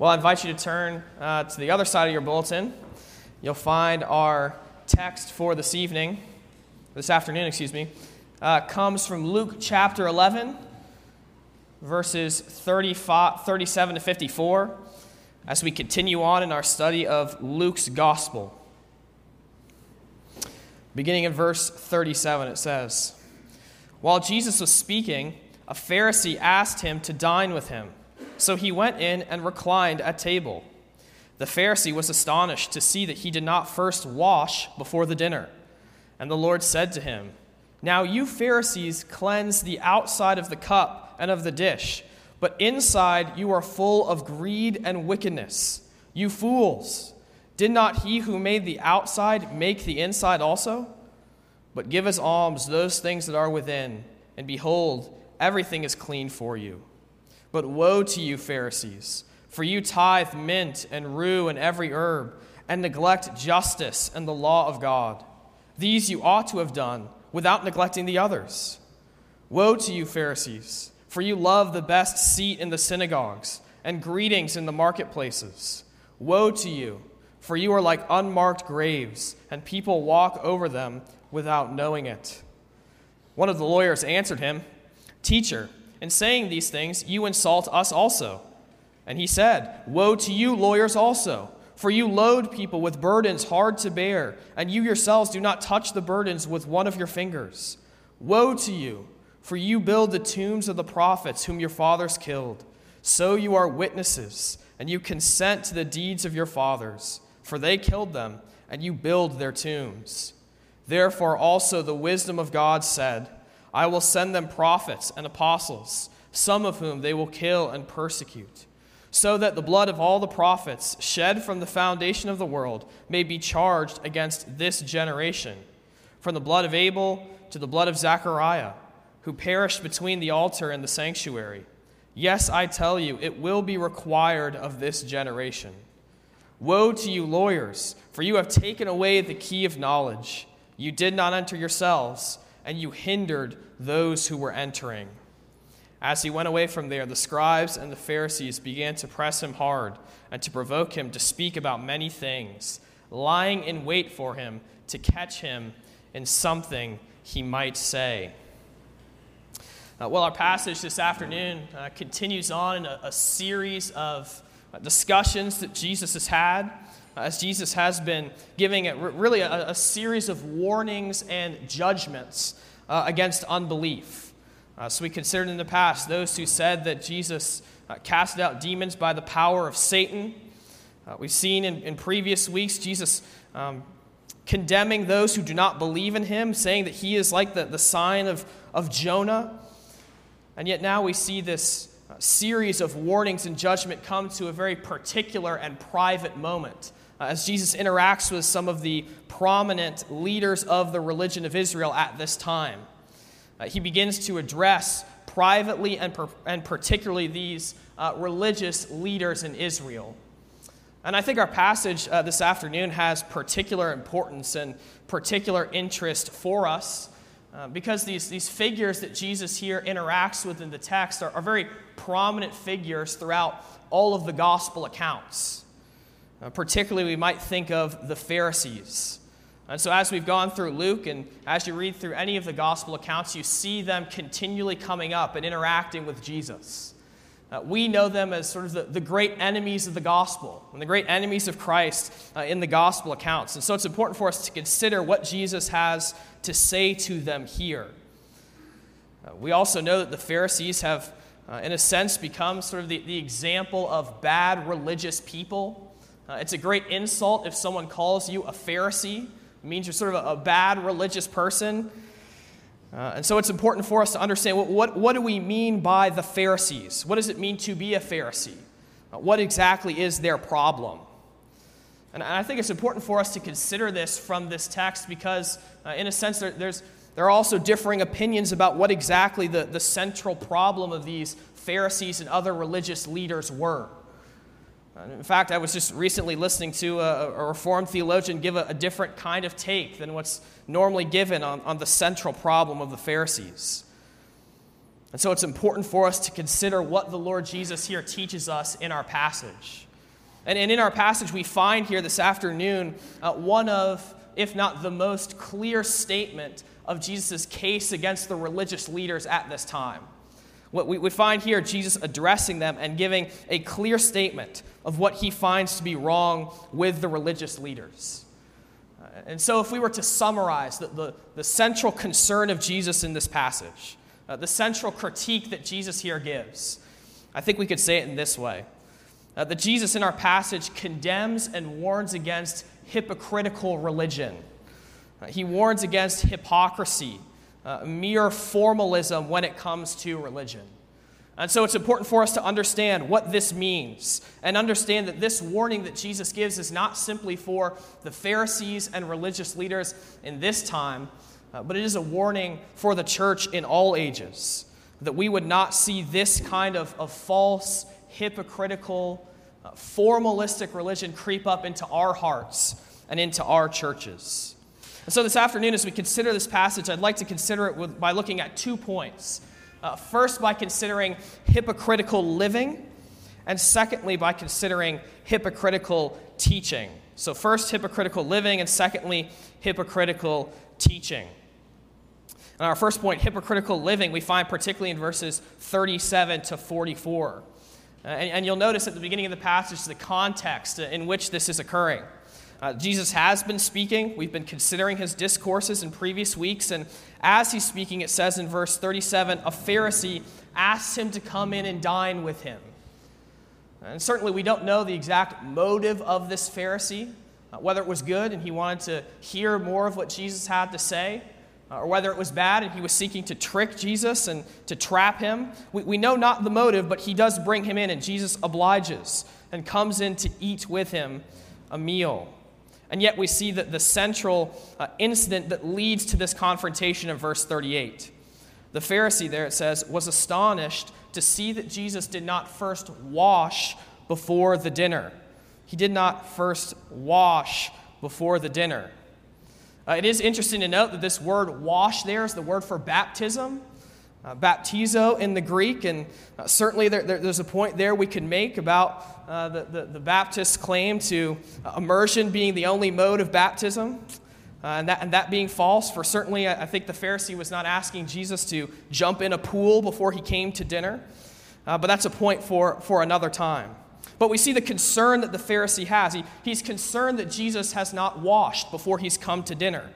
Well, I invite you to turn uh, to the other side of your bulletin. You'll find our text for this evening, this afternoon, excuse me, uh, comes from Luke chapter 11, verses 37 to 54, as we continue on in our study of Luke's gospel. Beginning in verse 37, it says While Jesus was speaking, a Pharisee asked him to dine with him. So he went in and reclined at table. The Pharisee was astonished to see that he did not first wash before the dinner. And the Lord said to him, Now you Pharisees cleanse the outside of the cup and of the dish, but inside you are full of greed and wickedness. You fools! Did not he who made the outside make the inside also? But give as alms those things that are within, and behold, everything is clean for you. But woe to you, Pharisees, for you tithe mint and rue and every herb, and neglect justice and the law of God. These you ought to have done without neglecting the others. Woe to you, Pharisees, for you love the best seat in the synagogues and greetings in the marketplaces. Woe to you! For you are like unmarked graves, and people walk over them without knowing it. One of the lawyers answered him, Teacher, in saying these things, you insult us also. And he said, Woe to you, lawyers also, for you load people with burdens hard to bear, and you yourselves do not touch the burdens with one of your fingers. Woe to you, for you build the tombs of the prophets whom your fathers killed. So you are witnesses, and you consent to the deeds of your fathers for they killed them, and you build their tombs. Therefore, also the wisdom of God said, I will send them prophets and apostles, some of whom they will kill and persecute, so that the blood of all the prophets shed from the foundation of the world may be charged against this generation, from the blood of Abel to the blood of Zechariah, who perished between the altar and the sanctuary. Yes, I tell you, it will be required of this generation. Woe to you, lawyers, for you have taken away the key of knowledge. You did not enter yourselves, and you hindered those who were entering. As he went away from there, the scribes and the Pharisees began to press him hard and to provoke him to speak about many things, lying in wait for him to catch him in something he might say. Uh, well, our passage this afternoon uh, continues on in a, a series of discussions that Jesus has had, as Jesus has been giving it really a, a series of warnings and judgments uh, against unbelief. Uh, so we considered in the past those who said that Jesus uh, cast out demons by the power of Satan. Uh, we've seen in, in, previous weeks Jesus um, condemning those who do not believe in him, saying that he is like the, the sign of, of Jonah. And yet now we see this series of warnings and judgment come to a very particular and private moment uh, as Jesus interacts with some of the prominent leaders of the religion of Israel at this time. Uh, he begins to address privately and, per- and particularly these uh, religious leaders in Israel. And I think our passage uh, this afternoon has particular importance and particular interest for us uh, because these, these figures that Jesus here interacts with in the text are, are very prominent figures throughout all of the gospel accounts. Uh, particularly, we might think of the Pharisees. And so, as we've gone through Luke, and as you read through any of the gospel accounts, you see them continually coming up and interacting with Jesus. Uh, we know them as sort of the, the great enemies of the gospel and the great enemies of Christ uh, in the gospel accounts. And so it's important for us to consider what Jesus has to say to them here. Uh, we also know that the Pharisees have, uh, in a sense, become sort of the, the example of bad religious people. Uh, it's a great insult if someone calls you a Pharisee, it means you're sort of a, a bad religious person. Uh, and so it's important for us to understand what, what, what, do we mean by the Pharisees? What does it mean to be a Pharisee? Uh, what exactly is their problem? And I think it's important for us to consider this from this text because, uh, in a sense, there, there's, there are also differing opinions about what exactly the, the central problem of these Pharisees and other religious leaders were. In fact, I was just recently listening to a, a Reformed theologian give a, a, different kind of take than what's normally given on, on the central problem of the Pharisees. And so it's important for us to consider what the Lord Jesus here teaches us in our passage. And, and in our passage, we find here this afternoon uh, one of, if not the most clear statement of Jesus' case against the religious leaders at this time. What we, we find here Jesus addressing them and giving a clear statement of what he finds to be wrong with the religious leaders. Uh, and so, if we were to summarize the, the, the central concern of Jesus in this passage, uh, the central critique that Jesus here gives, I think we could say it in this way uh, that Jesus in our passage condemns and warns against hypocritical religion. Uh, he warns against hypocrisy, uh, mere formalism when it comes to religion. And so it's important for us to understand what this means and understand that this warning that Jesus gives is not simply for the Pharisees and religious leaders in this time, uh, but it is a warning for the church in all ages. That we would not see this kind of, of false, hypocritical, uh, formalistic religion creep up into our hearts and into our churches. And so this afternoon, as we consider this passage, I'd like to consider it with, by looking at two points. Uh, first, by considering hypocritical living, and secondly, by considering hypocritical teaching. So, first, hypocritical living, and secondly, hypocritical teaching. And our first point, hypocritical living, we find particularly in verses 37 to 44. Uh, and, and, you'll notice at the beginning of the passage the context in which this is occurring. Uh, Jesus has been speaking. We've been considering his discourses in previous weeks. And as he's speaking, it says in verse 37 a Pharisee asks him to come in and dine with him. And certainly, we don't know the exact motive of this Pharisee, uh, whether it was good and he wanted to hear more of what Jesus had to say, uh, or whether it was bad and he was seeking to trick Jesus and to trap him. We, we know not the motive, but he does bring him in, and Jesus obliges and comes in to eat with him a meal. And yet we see that the central uh, incident that leads to this confrontation in verse 38. The Pharisee, there it says, was astonished to see that Jesus did not first wash before the dinner. He did not first wash before the dinner. Uh, it is interesting to note that this word wash there is the word for baptism uh, baptizo in the Greek, and uh, certainly there, there, there's a point there we can make about uh, the, the, the Baptist claim to uh, immersion being the only mode of baptism. Uh, and, that, and that being false, for certainly I, I, think the Pharisee was not asking Jesus to jump in a pool before he came to dinner. Uh, but that's a point for, for another time. But we see the concern that the Pharisee has. He, he's concerned that Jesus has not washed before he's come to dinner.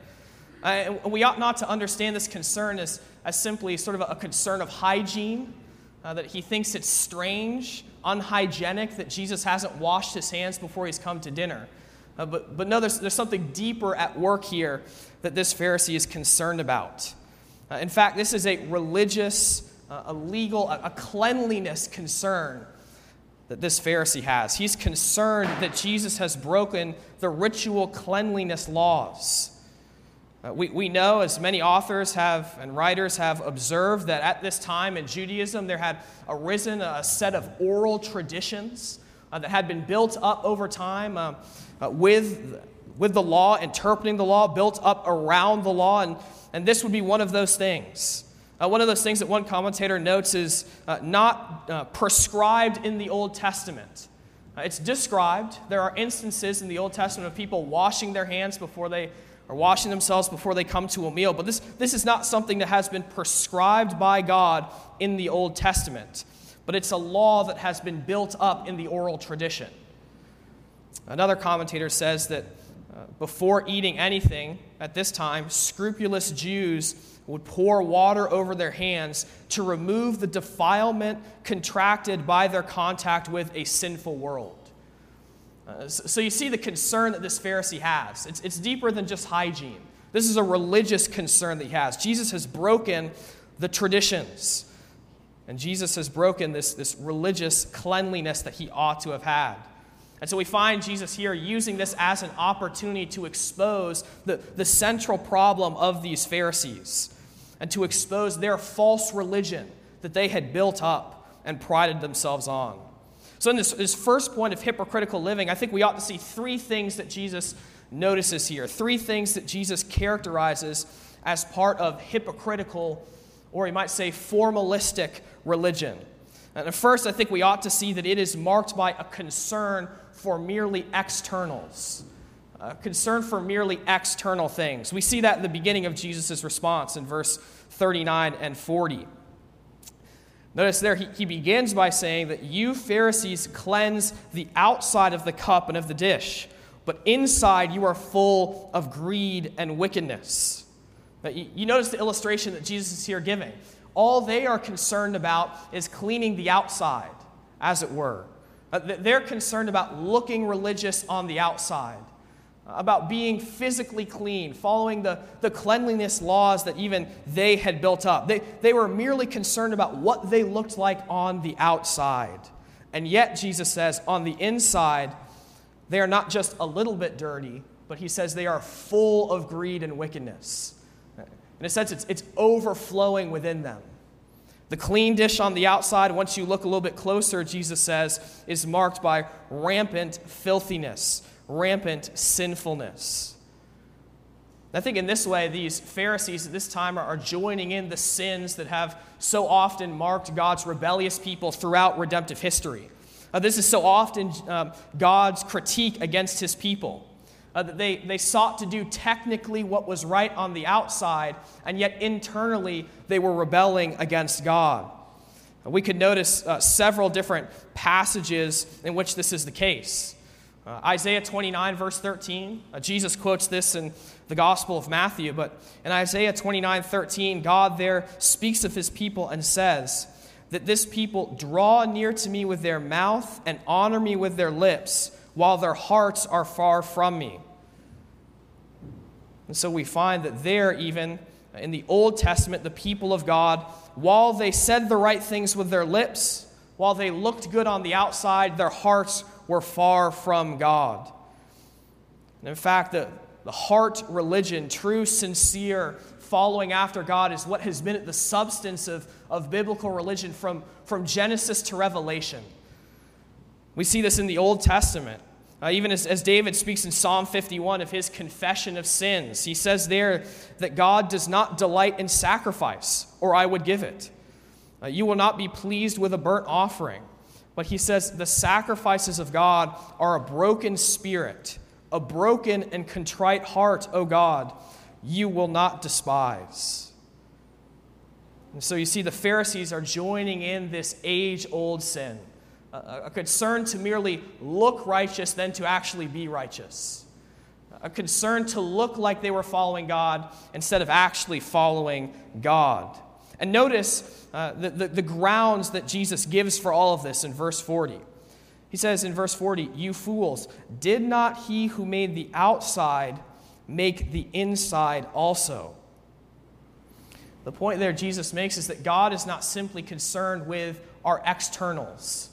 Uh, we ought not to understand this concern as, as simply sort of a concern of hygiene, uh, that he thinks it's strange, unhygienic that Jesus hasn't washed his hands before he's come to dinner. Uh, but, but no, there's, there's something deeper at work here that this Pharisee is concerned about. Uh, in fact, this is a religious, uh, a legal, a, a cleanliness concern that this Pharisee has. He's concerned that Jesus has broken the ritual cleanliness laws. Uh, we, we know, as many authors have and writers have observed, that at this time in Judaism there had arisen a set of oral traditions uh, that had been built up over time uh, uh, with, with the law, interpreting the law, built up around the law, and, and this would be one of those things. Uh, one of those things that one commentator notes is uh, not prescribed in the Old Testament. it's described. There are instances in the Old Testament of people washing their hands before they or washing themselves before they come to a meal. But this, this is not something that has been prescribed by God in the Old Testament, but it's a law that has been built up in the oral tradition. Another commentator says that uh, before eating anything at this time, scrupulous Jews would pour water over their hands to remove the defilement contracted by their contact with a sinful world. Uh, so you see the concern that this Pharisee has. It's, it's deeper than just hygiene. This is a religious concern that he has. Jesus has broken the traditions, and Jesus has broken this, this religious cleanliness that he ought to have had. And so we find Jesus here using this as an opportunity to expose the, the central problem of these Pharisees and to expose their false religion that they had built up and prided themselves on. So, in this, this first point of hypocritical living, I think we ought to see three things that Jesus notices here, three things that Jesus characterizes as part of hypocritical, or he might say formalistic religion. And first, I think we ought to see that it is marked by a concern for merely externals, a concern for merely external things. We see that in the beginning of Jesus' response in verse 39 and 40. Notice there, he, he begins by saying that you Pharisees cleanse the outside of the cup and of the dish, but inside you are full of greed and wickedness. You, you notice the illustration that Jesus is here giving. All they are concerned about is cleaning the outside, as it were. Uh, they're concerned about looking religious on the outside about being physically clean, following the, the cleanliness laws that even they had built up. They, they were merely concerned about what they looked like on the outside. And yet, Jesus says, on the inside, they are not just a little bit dirty, but he says they are full of greed and wickedness. In a sense, it's, it's overflowing within them. The clean dish on the outside, once you look a little bit closer, Jesus says, is marked by rampant filthiness rampant sinfulness. I think in this way, these Pharisees at this time are, joining in the sins that have so often marked God's rebellious people throughout redemptive history. Uh, this is so often um, God's critique against his people. Uh, they, they sought to do technically what was right on the outside, and yet internally they were rebelling against God. Uh, we could notice uh, several different passages in which this is the case. Uh, Isaiah 29, verse 13, uh, Jesus quotes this in the Gospel of Matthew, but in Isaiah 29, 13, God there speaks of his people and says that this people draw near to me with their mouth and honor me with their lips, while their hearts are far from me. And so we find that there, even in the Old Testament, the people of God, while they said the right things with their lips, while they looked good on the outside, their hearts were far from God. And in fact, the, the heart religion, true, sincere following after God, is what has been the substance of, of biblical religion from, from Genesis to Revelation. We see this in the Old Testament. Uh, even as, as David speaks in Psalm 51 of his confession of sins, he says there that God does not delight in sacrifice, or I would give it. Uh, you will not be pleased with a burnt offering. But he says the sacrifices of God are a broken spirit, a broken and contrite heart, O God, you will not despise. And so you see, the Pharisees are joining in this age old sin a, concern to merely look righteous than to actually be righteous, a concern to look like they were following God instead of actually following God. And notice uh, the, the, the grounds that Jesus gives for all of this in verse 40. He says in verse 40, You fools, did not he who made the outside make the inside also? The point there Jesus makes is that God is not simply concerned with our externals.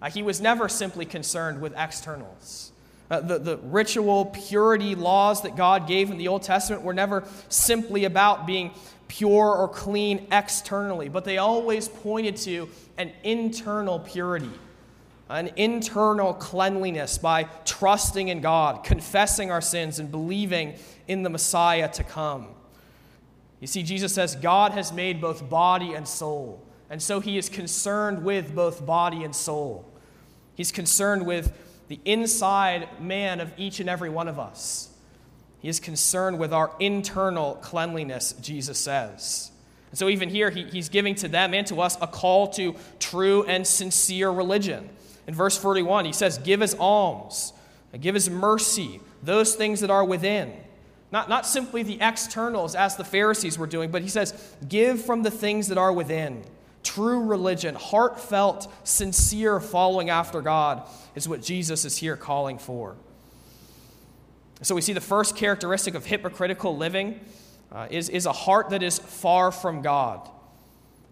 Uh, he was never simply concerned with externals. Uh, the, the ritual purity laws that God gave in the Old Testament were never simply about being pure or clean externally, but they always pointed to an internal purity, an internal cleanliness by trusting in God, confessing our sins, and believing in the Messiah to come. You see, Jesus says God has made both body and soul, and so he is concerned with both body and soul. He's concerned with the inside man of each and every one of us. He is concerned with our internal cleanliness, Jesus says. And so, even here, he, he's giving to them and to us a call to true and sincere religion. In verse 41, he says, Give us alms, give us mercy, those things that are within. Not, not simply the externals, as the Pharisees were doing, but he says, Give from the things that are within. True religion, heartfelt, sincere following after God is what Jesus is here calling for. So we see the first characteristic of hypocritical living uh, is, is a heart that is far from God.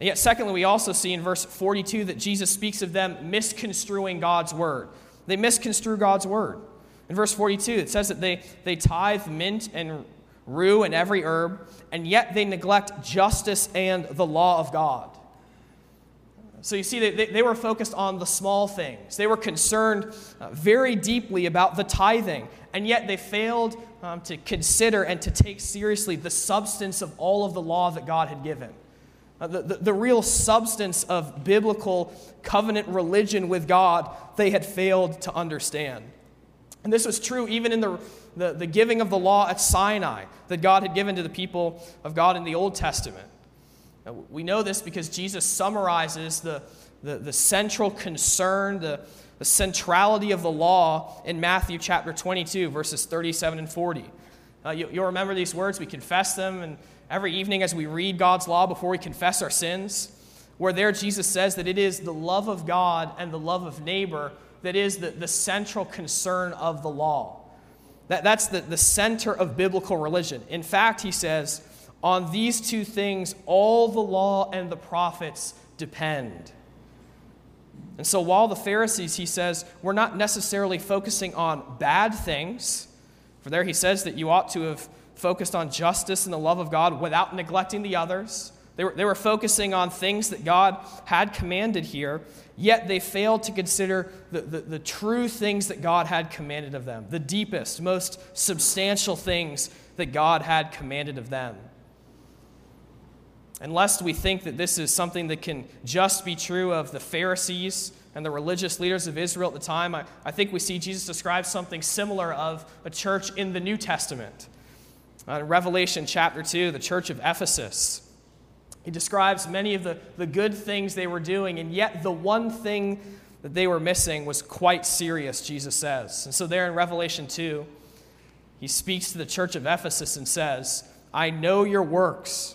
And yet, secondly, we also see in verse 42 that Jesus speaks of them misconstruing God's word. They misconstrue God's word. In verse 42, it says that they, they tithe mint and rue and every herb, and yet they neglect justice and the law of God. So you see, they, they were focused on the small things. They were concerned uh, very deeply about the tithing, and yet they failed um, to consider and to take seriously the substance of all of the law that God had given. Uh, the, the, the real substance of biblical covenant religion with God, they had failed to understand. And this was true even in the, the, the giving of the law at Sinai that God had given to the people of God in the Old Testament. Now, we know this because Jesus summarizes the, the, the central concern, the, the centrality of the law in Matthew chapter 22, verses 37 and 40. Uh, you, will remember these words. We confess them, and every evening as we read God's law before we confess our sins, where there Jesus says that it is the love of God and the love of neighbor that is the, the central concern of the law. That, that's the, the center of biblical religion. In fact, he says, on these two things, all the law and the prophets depend. And so while the Pharisees, he says, were not necessarily focusing on bad things, for there he says that you ought to have focused on justice and the love of God without neglecting the others. They were, they were focusing on things that God had commanded here, yet they failed to consider the, the, the true things that God had commanded of them, the deepest, most substantial things that God had commanded of them. And lest we think that this is something that can just be true of the Pharisees and the religious leaders of Israel at the time, I, I think we see Jesus describe something similar of a church in the New Testament. Uh, in Revelation chapter 2, the church of Ephesus. He describes many of the, the good things they were doing, and yet the one thing that they were missing was quite serious, Jesus says. And so, there in Revelation 2, he speaks to the church of Ephesus and says, I know your works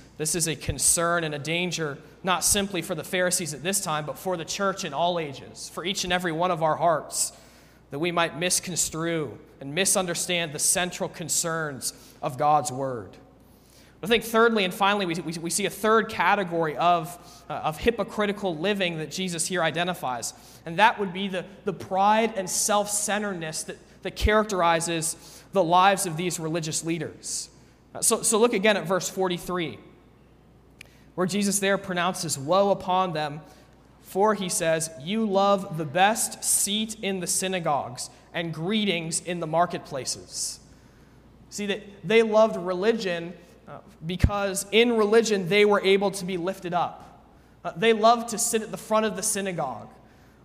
this is a concern and a danger not simply for the Pharisees at this time, but for the church in all ages, for each and every one of our hearts, that we might misconstrue and misunderstand the central concerns of God's Word. I think, thirdly and finally, we, we, we see a third category of, uh, of hypocritical living that Jesus here identifies, and that would be the, the pride and self centeredness that, that characterizes the lives of these religious leaders. So, so look again at verse 43 where Jesus there pronounces woe upon them. For he says, You love the best seat in the synagogues and greetings in the marketplaces. See, that they loved religion uh, because in religion they were able to be lifted up. Uh, they loved to sit at the front of the synagogue.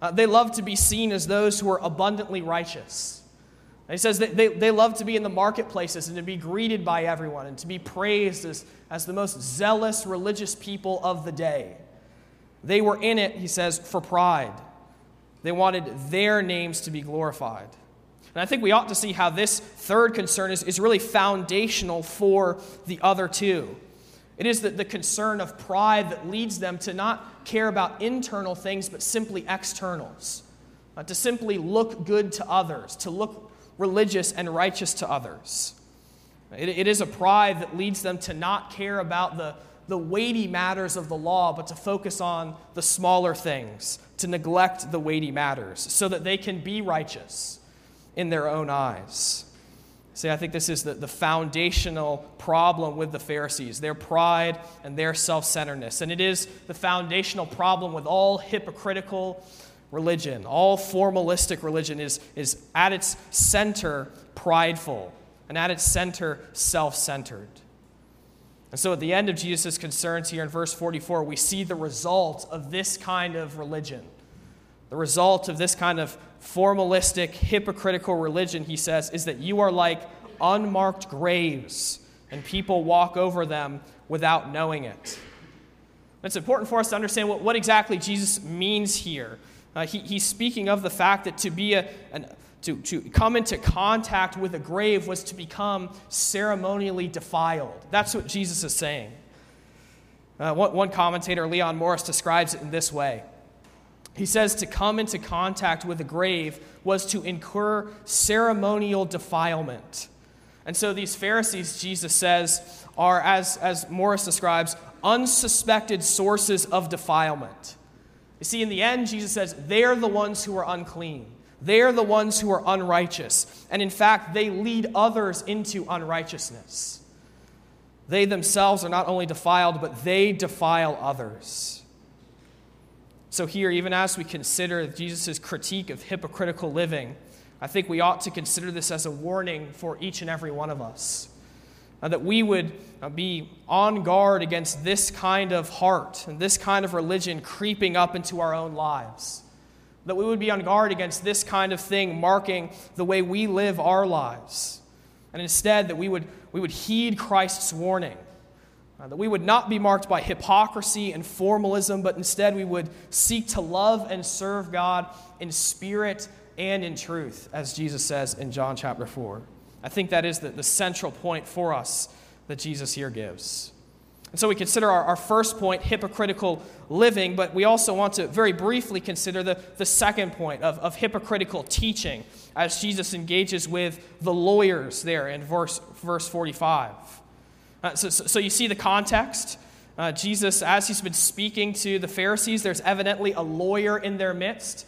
Uh, they loved to be seen as those who were abundantly righteous. He says that they, they love to be in the marketplaces and to be greeted by everyone and to be praised as, as the most zealous religious people of the day. They were in it, he says, for pride. They wanted their names to be glorified. And I think we ought to see how this third concern is, is really foundational for the other two. It is the, the concern of pride that leads them to not care about internal things, but simply externals. Uh, to simply look good to others, to look religious and righteous to others. It, it is a pride that leads them to not care about the, the weighty matters of the law, but to focus on the smaller things, to neglect the weighty matters, so that they can be righteous in their own eyes. See, I think this is the, the foundational problem with the Pharisees their pride and their self centeredness. And it is the foundational problem with all hypocritical religion. All formalistic religion is, is at its center prideful and at its center self centered. And so at the end of Jesus' concerns here in verse 44, we see the result of this kind of religion. The result of this kind of formalistic, hypocritical religion, he says, is that you are like unmarked graves, and people walk over them without knowing it. It's important for us to understand what, what exactly Jesus means here. Uh, he, he's speaking of the fact that to be a, an, to, to come into contact with a grave was to become ceremonially defiled. That's what Jesus is saying. Uh, one, one commentator, Leon Morris, describes it in this way. He says to come into contact with a grave was to incur ceremonial defilement. And so these Pharisees, Jesus says, are, as, as Morris describes, unsuspected sources of defilement. You see, in the end, Jesus says they're the ones who are unclean. They're the ones who are unrighteous. And in fact, they lead others into unrighteousness. They themselves are not only defiled, but they defile others. So, here, even as we consider Jesus' critique of hypocritical living, I think we ought to consider this as a warning for each and every one of us. Uh, that we would uh, be on guard against this kind of heart and this kind of religion creeping up into our own lives. That we would be on guard against this kind of thing marking the way we live our lives. And instead, that we would, we would heed Christ's warning. Uh, that we would not be marked by hypocrisy and formalism, but instead we would seek to love and serve God in spirit and in truth, as Jesus says in John chapter 4. I think that is the, the central point for us that Jesus here gives. And so we consider our, our first point, hypocritical living, but we also want to very briefly consider the, the second point of, of hypocritical teaching as Jesus engages with the lawyers there in verse, verse 45. Uh, so, so, you see the context. Uh, Jesus, as he's been speaking to the Pharisees, there's evidently a lawyer in their midst.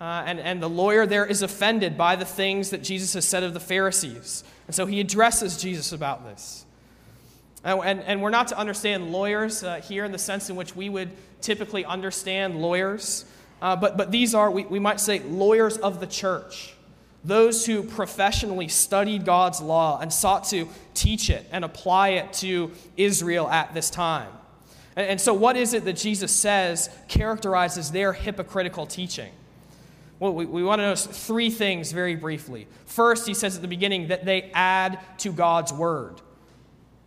Uh, and, and the lawyer there is offended by the things that Jesus has said of the Pharisees. And so he addresses Jesus about this. And, and, and we're not to understand lawyers uh, here in the sense in which we would typically understand lawyers, uh, but, but these are, we, we might say, lawyers of the church. Those who professionally studied God's law and sought to teach it and apply it to Israel at this time. And, and so, what is it that Jesus says characterizes their hypocritical teaching? Well, we, we want to notice three things very briefly. First, he says at the beginning that they add to God's word.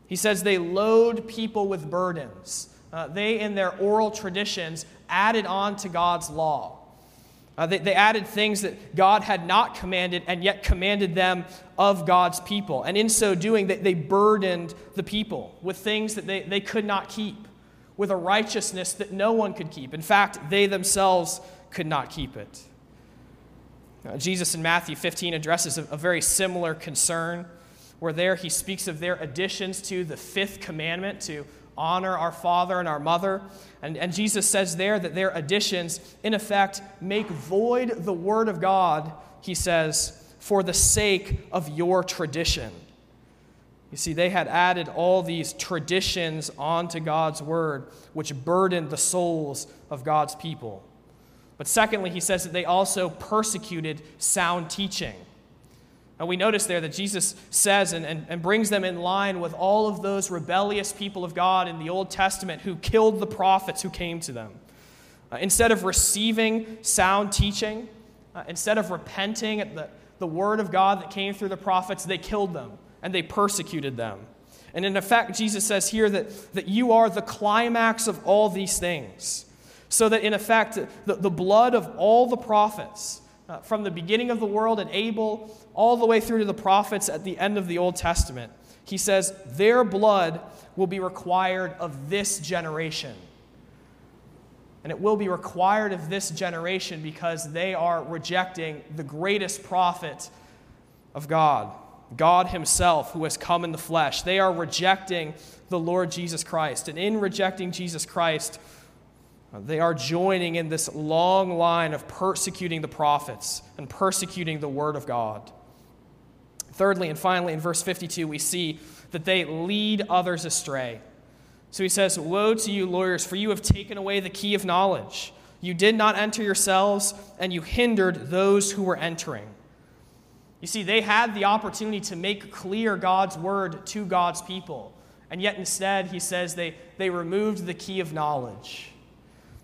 He says they load people with burdens. Uh, they, in their oral traditions, added on to God's law. Uh, they, they added things that God had not commanded and yet commanded them of God's people. And in so doing, they, they burdened the people with things that they, they could not keep, with a righteousness that no one could keep. In fact, they themselves could not keep it. Uh, Jesus in Matthew 15 addresses a, a very similar concern, where there he speaks of their additions to the fifth commandment to honor our father and our mother. And, and Jesus says there that their additions, in effect, make void the word of God, he says, for the sake of your tradition. You see, they had added all these traditions onto God's word, which burdened the souls of God's people. But secondly, he says that they also persecuted sound teaching. And we notice there that Jesus says and, and, and, brings them in line with all of those rebellious people of God in the Old Testament who killed the prophets who came to them. Uh, instead of receiving sound teaching, uh, instead of repenting at the, the word of God that came through the prophets, they killed them and they persecuted them. And in effect, Jesus says here that, that you are the climax of all these things. So that, in effect, the, the blood of all the prophets, uh, from the beginning of the world at Abel all the way through to the prophets at the end of the Old Testament, he says, their blood will be required of this generation. And it will be required of this generation because they are rejecting the greatest prophet of God, God Himself, who has come in the flesh. They are rejecting the Lord Jesus Christ. And in rejecting Jesus Christ, Uh, they are joining in this long line of persecuting the prophets and persecuting the word of God. Thirdly, and finally, in verse 52, we see that they lead others astray. So he says, Woe to you, lawyers, for you have taken away the key of knowledge. You did not enter yourselves, and you hindered those who were entering. You see, they had the opportunity to make clear God's word to God's people. And yet instead, he says they, they removed the key of knowledge.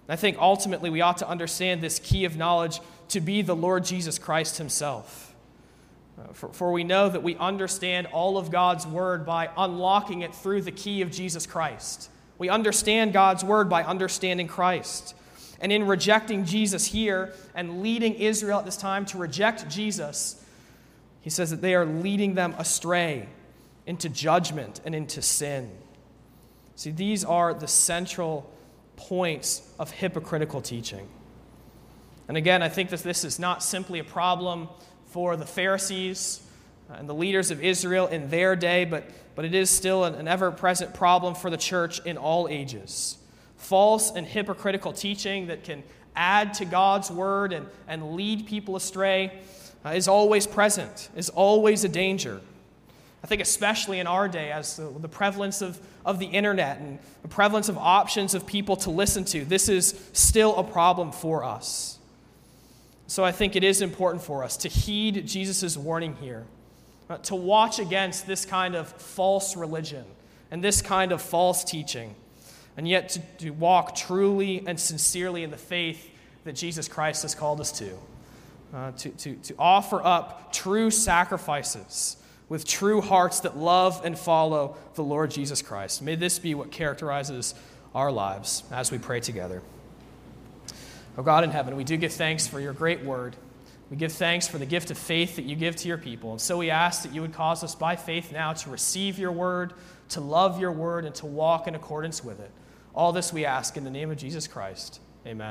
I think ultimately we ought to understand this key of knowledge to be the Lord Jesus Christ himself. Uh, for, for we know that we understand all of God's word by unlocking it through the key of Jesus Christ. We understand God's word by understanding Christ. And in rejecting Jesus here and leading Israel at this time to reject Jesus, he says that they are leading them astray into judgment and into sin. See, these are the central points of hypocritical teaching. And again, I think that this is not simply a problem for the Pharisees and the leaders of Israel in their day, but, but it is still an, ever present problem for the church in all ages. False and hypocritical teaching that can add to God's word and, and lead people astray uh, is always present, is always a danger. I think, especially in our day, as the, the, prevalence of, of the internet and the prevalence of options of people to listen to, this is still a problem for us. So I think it is important for us to heed Jesus' warning here, uh, to watch against this kind of false religion and this kind of false teaching, and yet to, to walk truly and sincerely in the faith that Jesus Christ has called us to. Uh, to, to, to offer up true sacrifices with true hearts that love and follow the Lord Jesus Christ. May this be what characterizes our lives as we pray together. Oh God in heaven, we do give thanks for your great word. We give thanks for the gift of faith that you give to your people. And so we ask that you would cause us by faith now to receive your word, to love your word, and to walk in accordance with it. All this we ask in the name of Jesus Christ. Amen.